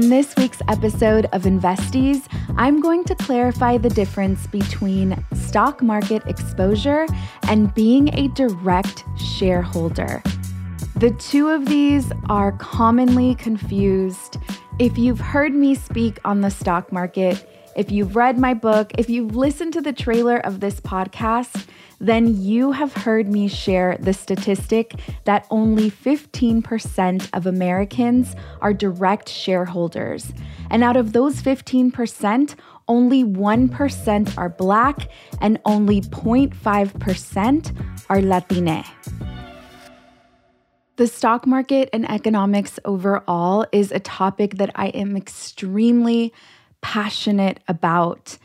In this week's episode of Investies, I'm going to clarify the difference between stock market exposure and being a direct shareholder. The two of these are commonly confused. If you've heard me speak on the stock market, if you've read my book, if you've listened to the trailer of this podcast, then you have heard me share the statistic that only 15% of Americans are direct shareholders. And out of those 15%, only 1% are Black and only 0.5% are Latine. The stock market and economics overall is a topic that I am extremely passionate about.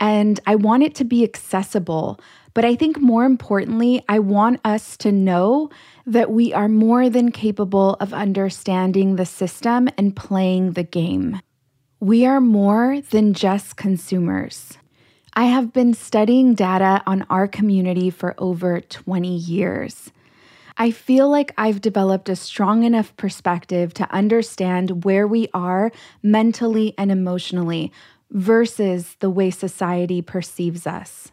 And I want it to be accessible. But I think more importantly, I want us to know that we are more than capable of understanding the system and playing the game. We are more than just consumers. I have been studying data on our community for over 20 years. I feel like I've developed a strong enough perspective to understand where we are mentally and emotionally versus the way society perceives us.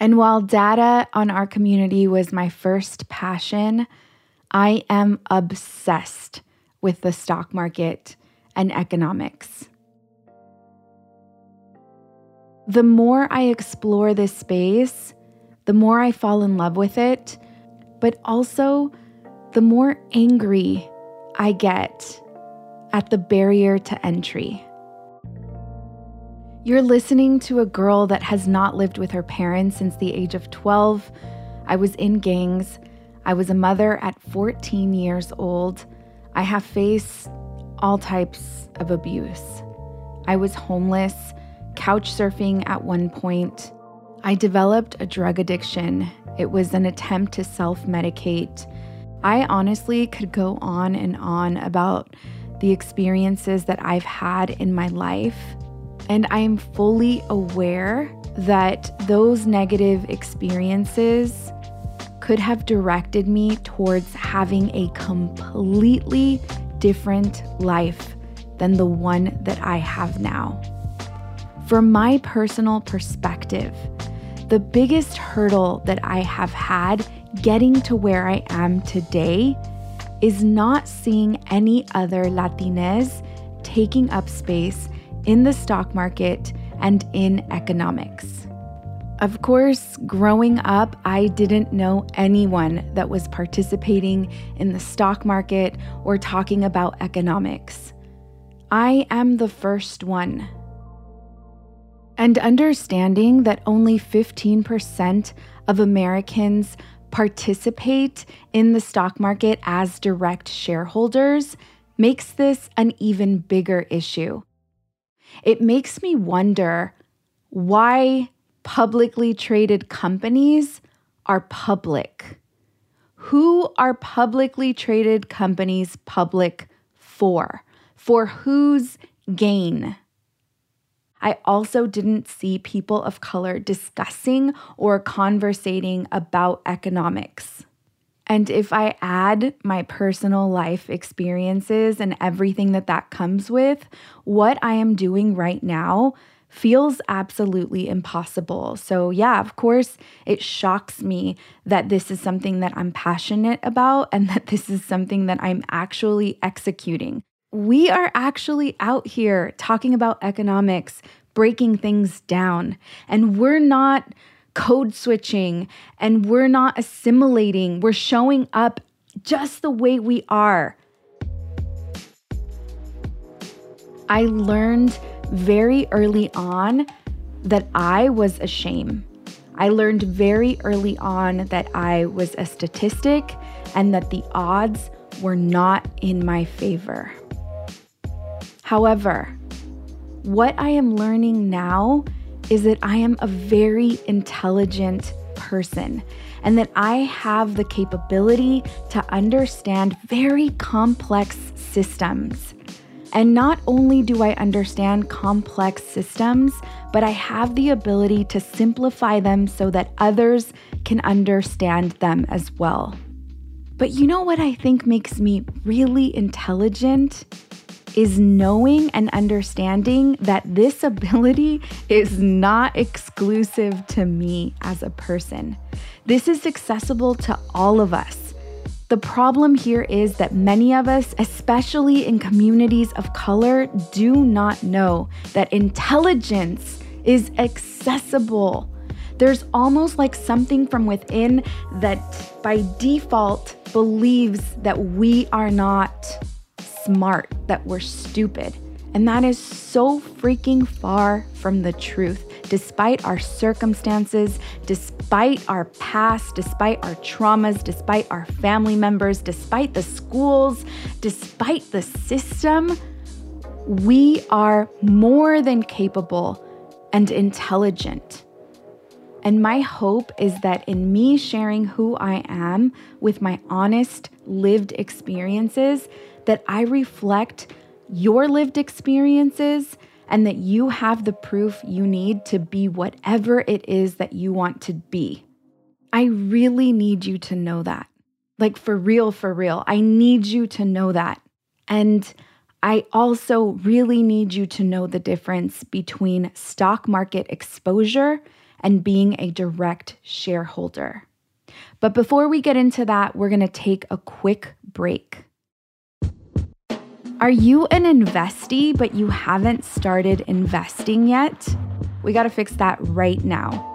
And while data on our community was my first passion, I am obsessed with the stock market and economics. The more I explore this space, the more I fall in love with it, but also the more angry I get at the barrier to entry. You're listening to a girl that has not lived with her parents since the age of 12. I was in gangs. I was a mother at 14 years old. I have faced all types of abuse. I was homeless, couch surfing at one point. I developed a drug addiction. It was an attempt to self medicate. I honestly could go on and on about the experiences that I've had in my life and I am fully aware that those negative experiences could have directed me towards having a completely different life than the one that I have now. From my personal perspective, the biggest hurdle that I have had getting to where I am today is not seeing any other Latinas taking up space in the stock market and in economics. Of course, growing up, I didn't know anyone that was participating in the stock market or talking about economics. I am the first one. And understanding that only 15% of Americans participate in the stock market as direct shareholders makes this an even bigger issue it makes me wonder why publicly traded companies are public. Who are publicly traded companies public for? For whose gain? I also didn't see people of color discussing or conversating about economics. And if I add my personal life experiences and everything that that comes with, what I am doing right now feels absolutely impossible. So, yeah, of course, it shocks me that this is something that I'm passionate about and that this is something that I'm actually executing. We are actually out here talking about economics, breaking things down, and we're not code switching and we're not assimilating. We're showing up just the way we are. I learned very early on that I was a shame. I learned very early on that I was a statistic and that the odds were not in my favor. However, what I am learning now is that I am a very intelligent person and that I have the capability to understand very complex systems. And not only do I understand complex systems, but I have the ability to simplify them so that others can understand them as well. But you know what I think makes me really intelligent? Is knowing and understanding that this ability is not exclusive to me as a person. This is accessible to all of us. The problem here is that many of us, especially in communities of color, do not know that intelligence is accessible. There's almost like something from within that by default believes that we are not smart, that we're stupid. And that is so freaking far from the truth. Despite our circumstances, despite our past, despite our traumas, despite our family members, despite the schools, despite the system, we are more than capable and intelligent. And my hope is that in me sharing who I am with my honest, lived experiences, that I reflect your lived experiences and that you have the proof you need to be whatever it is that you want to be. I really need you to know that. Like, for real, for real. I need you to know that. And I also really need you to know the difference between stock market exposure and being a direct shareholder. But before we get into that, we're going to take a quick break. Are you an investee, but you haven't started investing yet? We got to fix that right now.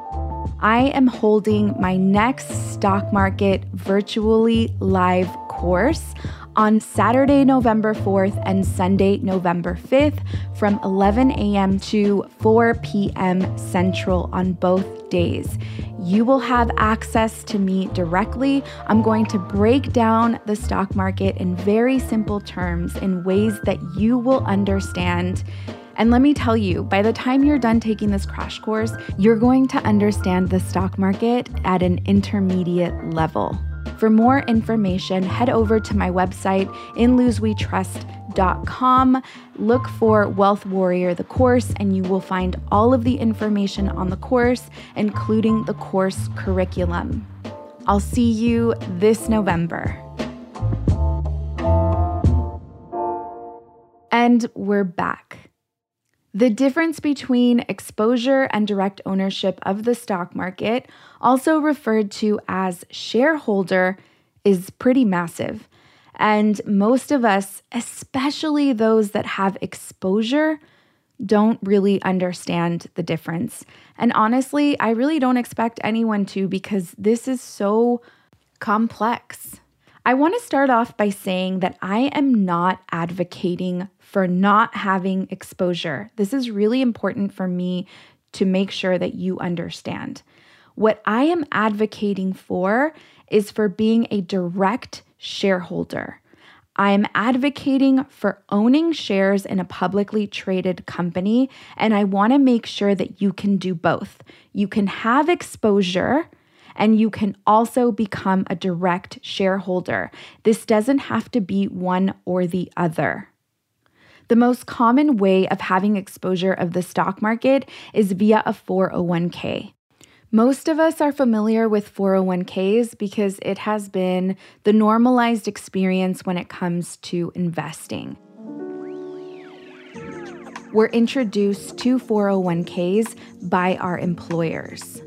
I am holding my next stock market virtually live course on Saturday, November 4th and Sunday, November 5th from 11 a.m. to 4 p.m. Central on both days. You will have access to me directly. I'm going to break down the stock market in very simple terms in ways that you will understand. And let me tell you, by the time you're done taking this crash course, you're going to understand the stock market at an intermediate level. For more information, head over to my website, inluzwetrust.com. Look for Wealth Warrior, the course, and you will find all of the information on the course, including the course curriculum. I'll see you this November. And we're back. The difference between exposure and direct ownership of the stock market, also referred to as shareholder, is pretty massive. And most of us, especially those that have exposure, don't really understand the difference. And honestly, I really don't expect anyone to because this is so complex. I want to start off by saying that I am not advocating for not having exposure. This is really important for me to make sure that you understand. What I am advocating for is for being a direct shareholder. I am advocating for owning shares in a publicly traded company, and I want to make sure that you can do both. You can have exposure and you can also become a direct shareholder. This doesn't have to be one or the other. The most common way of having exposure of the stock market is via a 401k. Most of us are familiar with 401ks because it has been the normalized experience when it comes to investing. We're introduced to 401ks by our employers.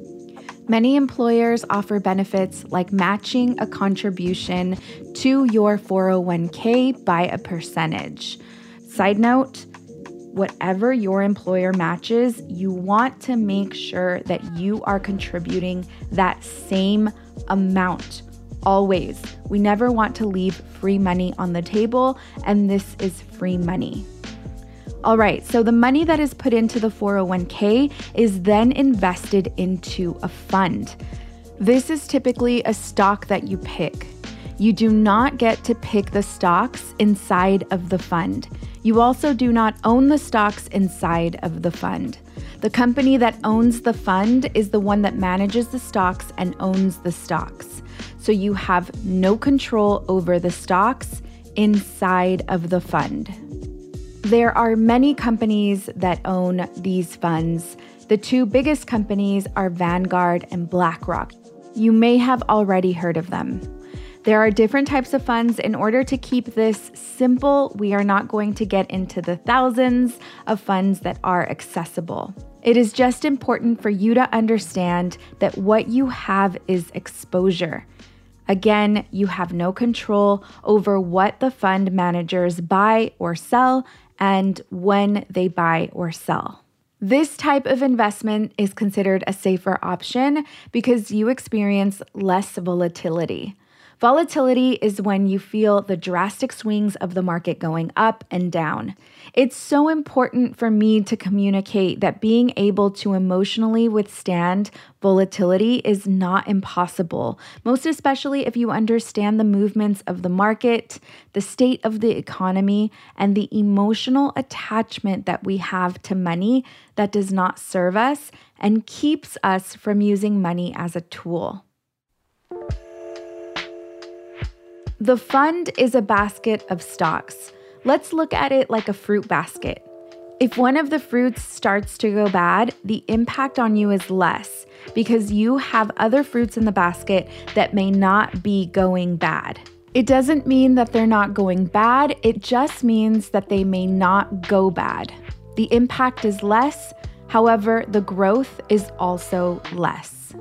Many employers offer benefits like matching a contribution to your 401k by a percentage. Side note, whatever your employer matches, you want to make sure that you are contributing that same amount always. We never want to leave free money on the table, and this is free money. All right, so the money that is put into the 401k is then invested into a fund. This is typically a stock that you pick. You do not get to pick the stocks inside of the fund. You also do not own the stocks inside of the fund. The company that owns the fund is the one that manages the stocks and owns the stocks. So you have no control over the stocks inside of the fund. There are many companies that own these funds. The two biggest companies are Vanguard and BlackRock. You may have already heard of them. There are different types of funds. In order to keep this simple, we are not going to get into the thousands of funds that are accessible. It is just important for you to understand that what you have is exposure. Again, you have no control over what the fund managers buy or sell and when they buy or sell. This type of investment is considered a safer option because you experience less volatility. Volatility is when you feel the drastic swings of the market going up and down. It's so important for me to communicate that being able to emotionally withstand volatility is not impossible, most especially if you understand the movements of the market, the state of the economy, and the emotional attachment that we have to money that does not serve us and keeps us from using money as a tool. The fund is a basket of stocks. Let's look at it like a fruit basket. If one of the fruits starts to go bad, the impact on you is less because you have other fruits in the basket that may not be going bad. It doesn't mean that they're not going bad, it just means that they may not go bad. The impact is less, however, the growth is also less.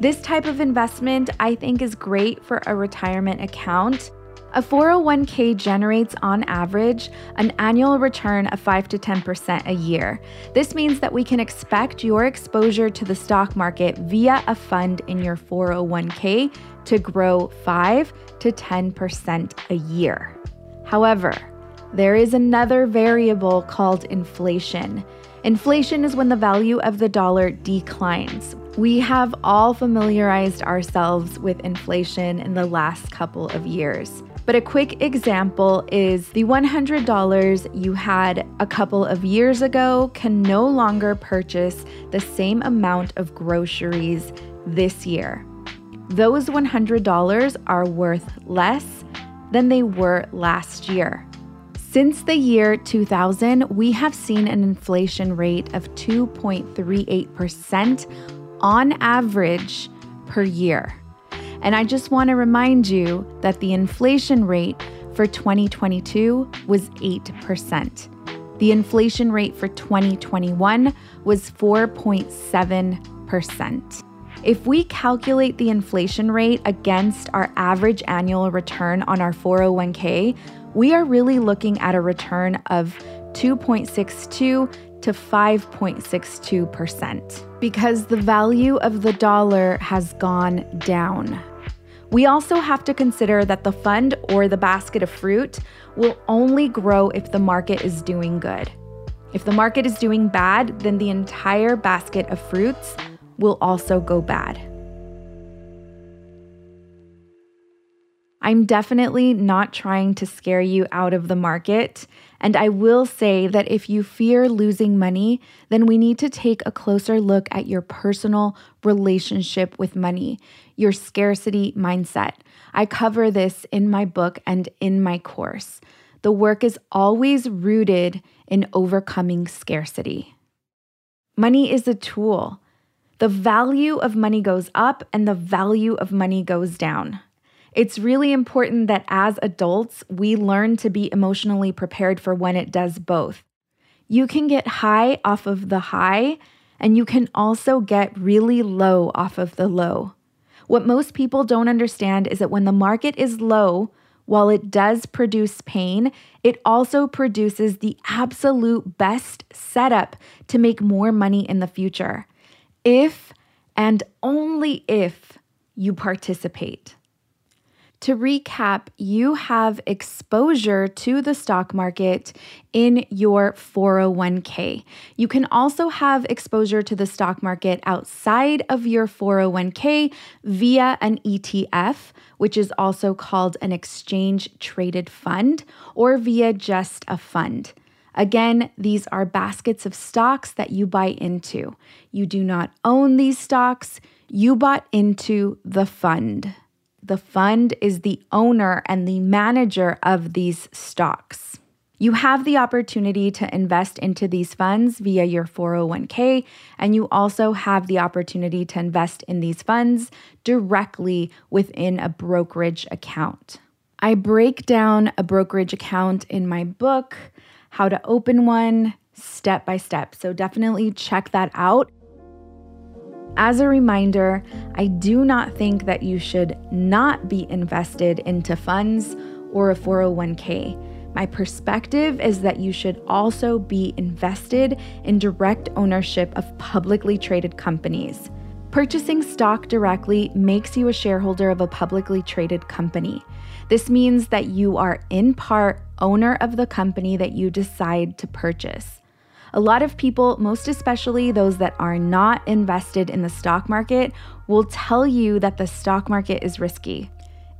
This type of investment I think is great for a retirement account. A 401k generates on average an annual return of 5 to 10% a year. This means that we can expect your exposure to the stock market via a fund in your 401k to grow 5 to 10% a year. However, there is another variable called inflation. Inflation is when the value of the dollar declines. We have all familiarized ourselves with inflation in the last couple of years. But a quick example is the $100 you had a couple of years ago can no longer purchase the same amount of groceries this year. Those $100 are worth less than they were last year. Since the year 2000, we have seen an inflation rate of 2.38% on average per year. And I just want to remind you that the inflation rate for 2022 was 8%. The inflation rate for 2021 was 4.7%. If we calculate the inflation rate against our average annual return on our 401k, we are really looking at a return of 2.62 to 5.62% because the value of the dollar has gone down. We also have to consider that the fund or the basket of fruit will only grow if the market is doing good. If the market is doing bad, then the entire basket of fruits will also go bad. I'm definitely not trying to scare you out of the market. And I will say that if you fear losing money, then we need to take a closer look at your personal relationship with money, your scarcity mindset. I cover this in my book and in my course. The work is always rooted in overcoming scarcity. Money is a tool. The value of money goes up and the value of money goes down. It's really important that as adults, we learn to be emotionally prepared for when it does both. You can get high off of the high, and you can also get really low off of the low. What most people don't understand is that when the market is low, while it does produce pain, it also produces the absolute best setup to make more money in the future. If and only if you participate. To recap, you have exposure to the stock market in your 401k. You can also have exposure to the stock market outside of your 401k via an ETF, which is also called an exchange traded fund, or via just a fund. Again, these are baskets of stocks that you buy into. You do not own these stocks, you bought into the fund. The fund is the owner and the manager of these stocks. You have the opportunity to invest into these funds via your 401k, and you also have the opportunity to invest in these funds directly within a brokerage account. I break down a brokerage account in my book, How to Open One, step by step. So definitely check that out. As a reminder, I do not think that you should not be invested into funds or a 401k. My perspective is that you should also be invested in direct ownership of publicly traded companies. Purchasing stock directly makes you a shareholder of a publicly traded company. This means that you are in part owner of the company that you decide to purchase. A lot of people, most especially those that are not invested in the stock market, will tell you that the stock market is risky.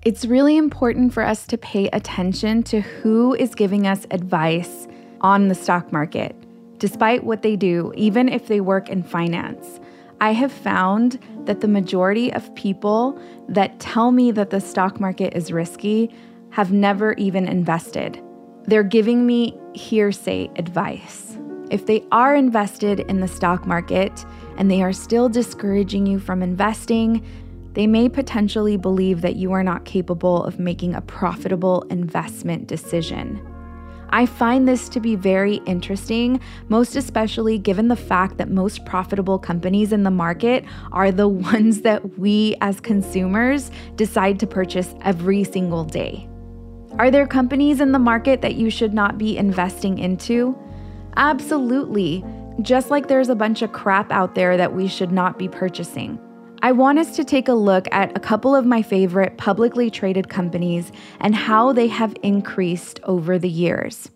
It's really important for us to pay attention to who is giving us advice on the stock market, despite what they do, even if they work in finance. I have found that the majority of people that tell me that the stock market is risky have never even invested. They're giving me hearsay advice. If they are invested in the stock market and they are still discouraging you from investing, they may potentially believe that you are not capable of making a profitable investment decision. I find this to be very interesting, most especially given the fact that most profitable companies in the market are the ones that we as consumers decide to purchase every single day. Are there companies in the market that you should not be investing into? Absolutely. Just like there's a bunch of crap out there that we should not be purchasing. I want us to take a look at a couple of my favorite publicly traded companies and how they have increased over the years.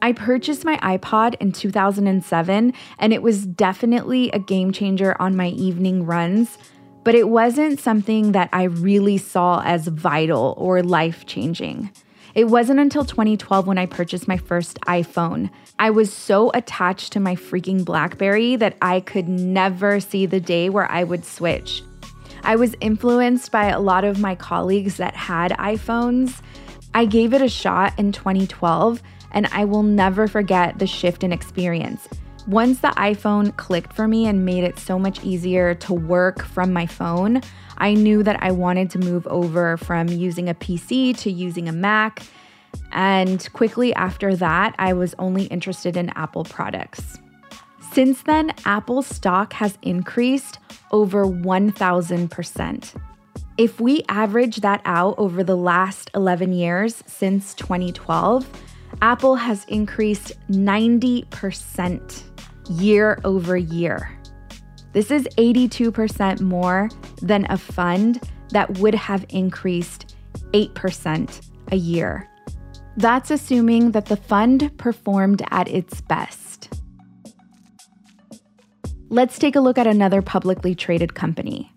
I purchased my iPod in 2007, and it was definitely a game changer on my evening runs, but it wasn't something that I really saw as vital or life changing. It wasn't until 2012 when I purchased my first iPhone. I was so attached to my freaking Blackberry that I could never see the day where I would switch. I was influenced by a lot of my colleagues that had iPhones. I gave it a shot in 2012, and I will never forget the shift in experience. Once the iPhone clicked for me and made it so much easier to work from my phone, I knew that I wanted to move over from using a PC to using a Mac. And quickly after that, I was only interested in Apple products. Since then, Apple stock has increased over 1000%. If we average that out over the last 11 years since 2012, Apple has increased 90% year over year. This is 82% more than a fund that would have increased 8% a year. That's assuming that the fund performed at its best. Let's take a look at another publicly traded company.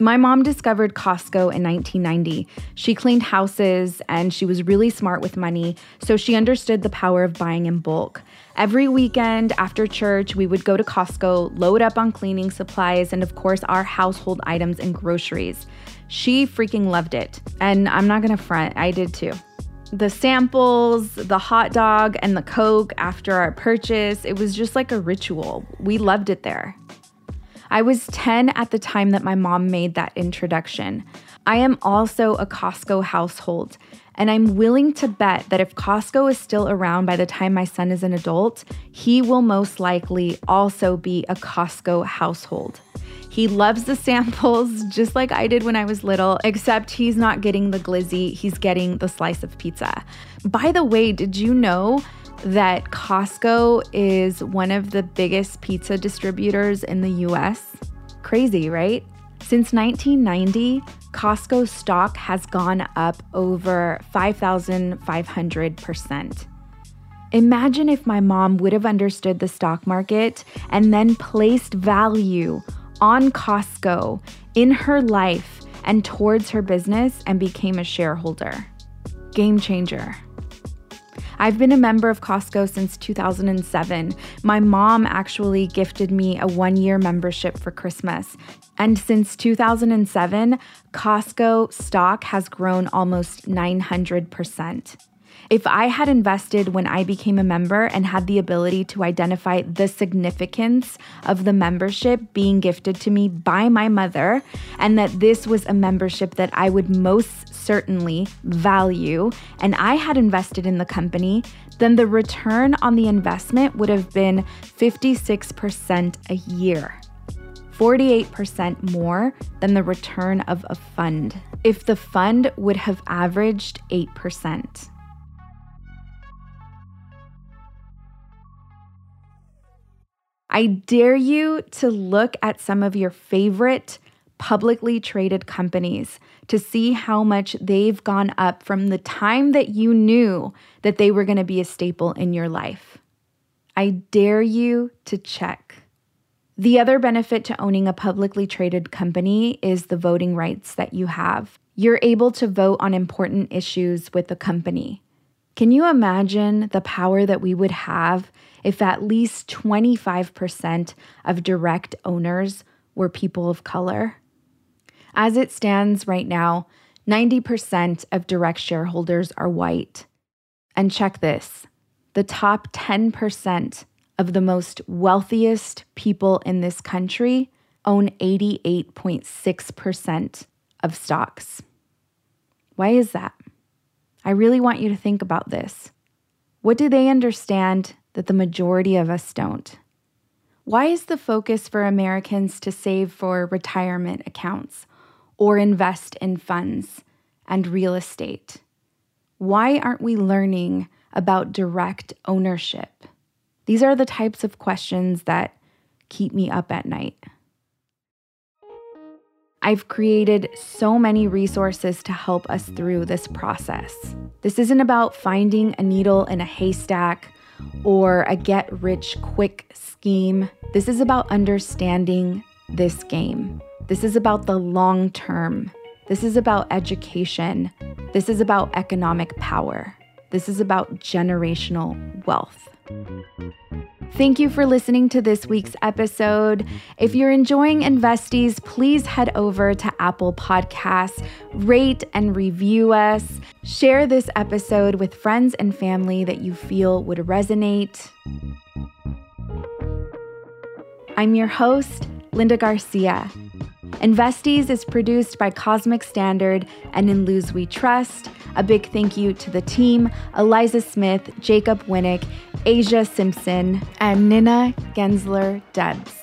My mom discovered Costco in 1990. She cleaned houses and she was really smart with money, so she understood the power of buying in bulk. Every weekend after church, we would go to Costco, load up on cleaning supplies, and of course, our household items and groceries. She freaking loved it. And I'm not gonna front, I did too. The samples, the hot dog, and the Coke after our purchase, it was just like a ritual. We loved it there. I was 10 at the time that my mom made that introduction. I am also a Costco household, and I'm willing to bet that if Costco is still around by the time my son is an adult, he will most likely also be a Costco household. He loves the samples just like I did when I was little, except he's not getting the glizzy, he's getting the slice of pizza. By the way, did you know that Costco is one of the biggest pizza distributors in the US. Crazy, right? Since 1990, Costco stock has gone up over 5,500%. Imagine if my mom would have understood the stock market and then placed value on Costco in her life and towards her business and became a shareholder. Game changer. I've been a member of Costco since 2007. My mom actually gifted me a one year membership for Christmas. And since 2007, Costco stock has grown almost 900%. If I had invested when I became a member and had the ability to identify the significance of the membership being gifted to me by my mother, and that this was a membership that I would most certainly value, and I had invested in the company, then the return on the investment would have been 56% a year. 48% more than the return of a fund if the fund would have averaged 8%. I dare you to look at some of your favorite publicly traded companies to see how much they've gone up from the time that you knew that they were going to be a staple in your life. I dare you to check. The other benefit to owning a publicly traded company is the voting rights that you have. You're able to vote on important issues with the company. Can you imagine the power that we would have if at least 25% of direct owners were people of color. As it stands right now, 90% of direct shareholders are white. And check this the top 10% of the most wealthiest people in this country own 88.6% of stocks. Why is that? I really want you to think about this. What do they understand that the majority of us don't. Why is the focus for Americans to save for retirement accounts or invest in funds and real estate? Why aren't we learning about direct ownership? These are the types of questions that keep me up at night. I've created so many resources to help us through this process. This isn't about finding a needle in a haystack or a get rich quick scheme. This is about understanding this game. This is about the long term. This is about education. This is about economic power. This is about generational wealth. Thank you for listening to this week's episode. If you're enjoying Investies, please head over to Apple Podcasts, rate and review us, share this episode with friends and family that you feel would resonate. I'm your host, Linda Garcia. Investies is produced by Cosmic Standard and in Luz We Trust. A big thank you to the team Eliza Smith, Jacob Winnick, Asia Simpson, and Nina Gensler Debs.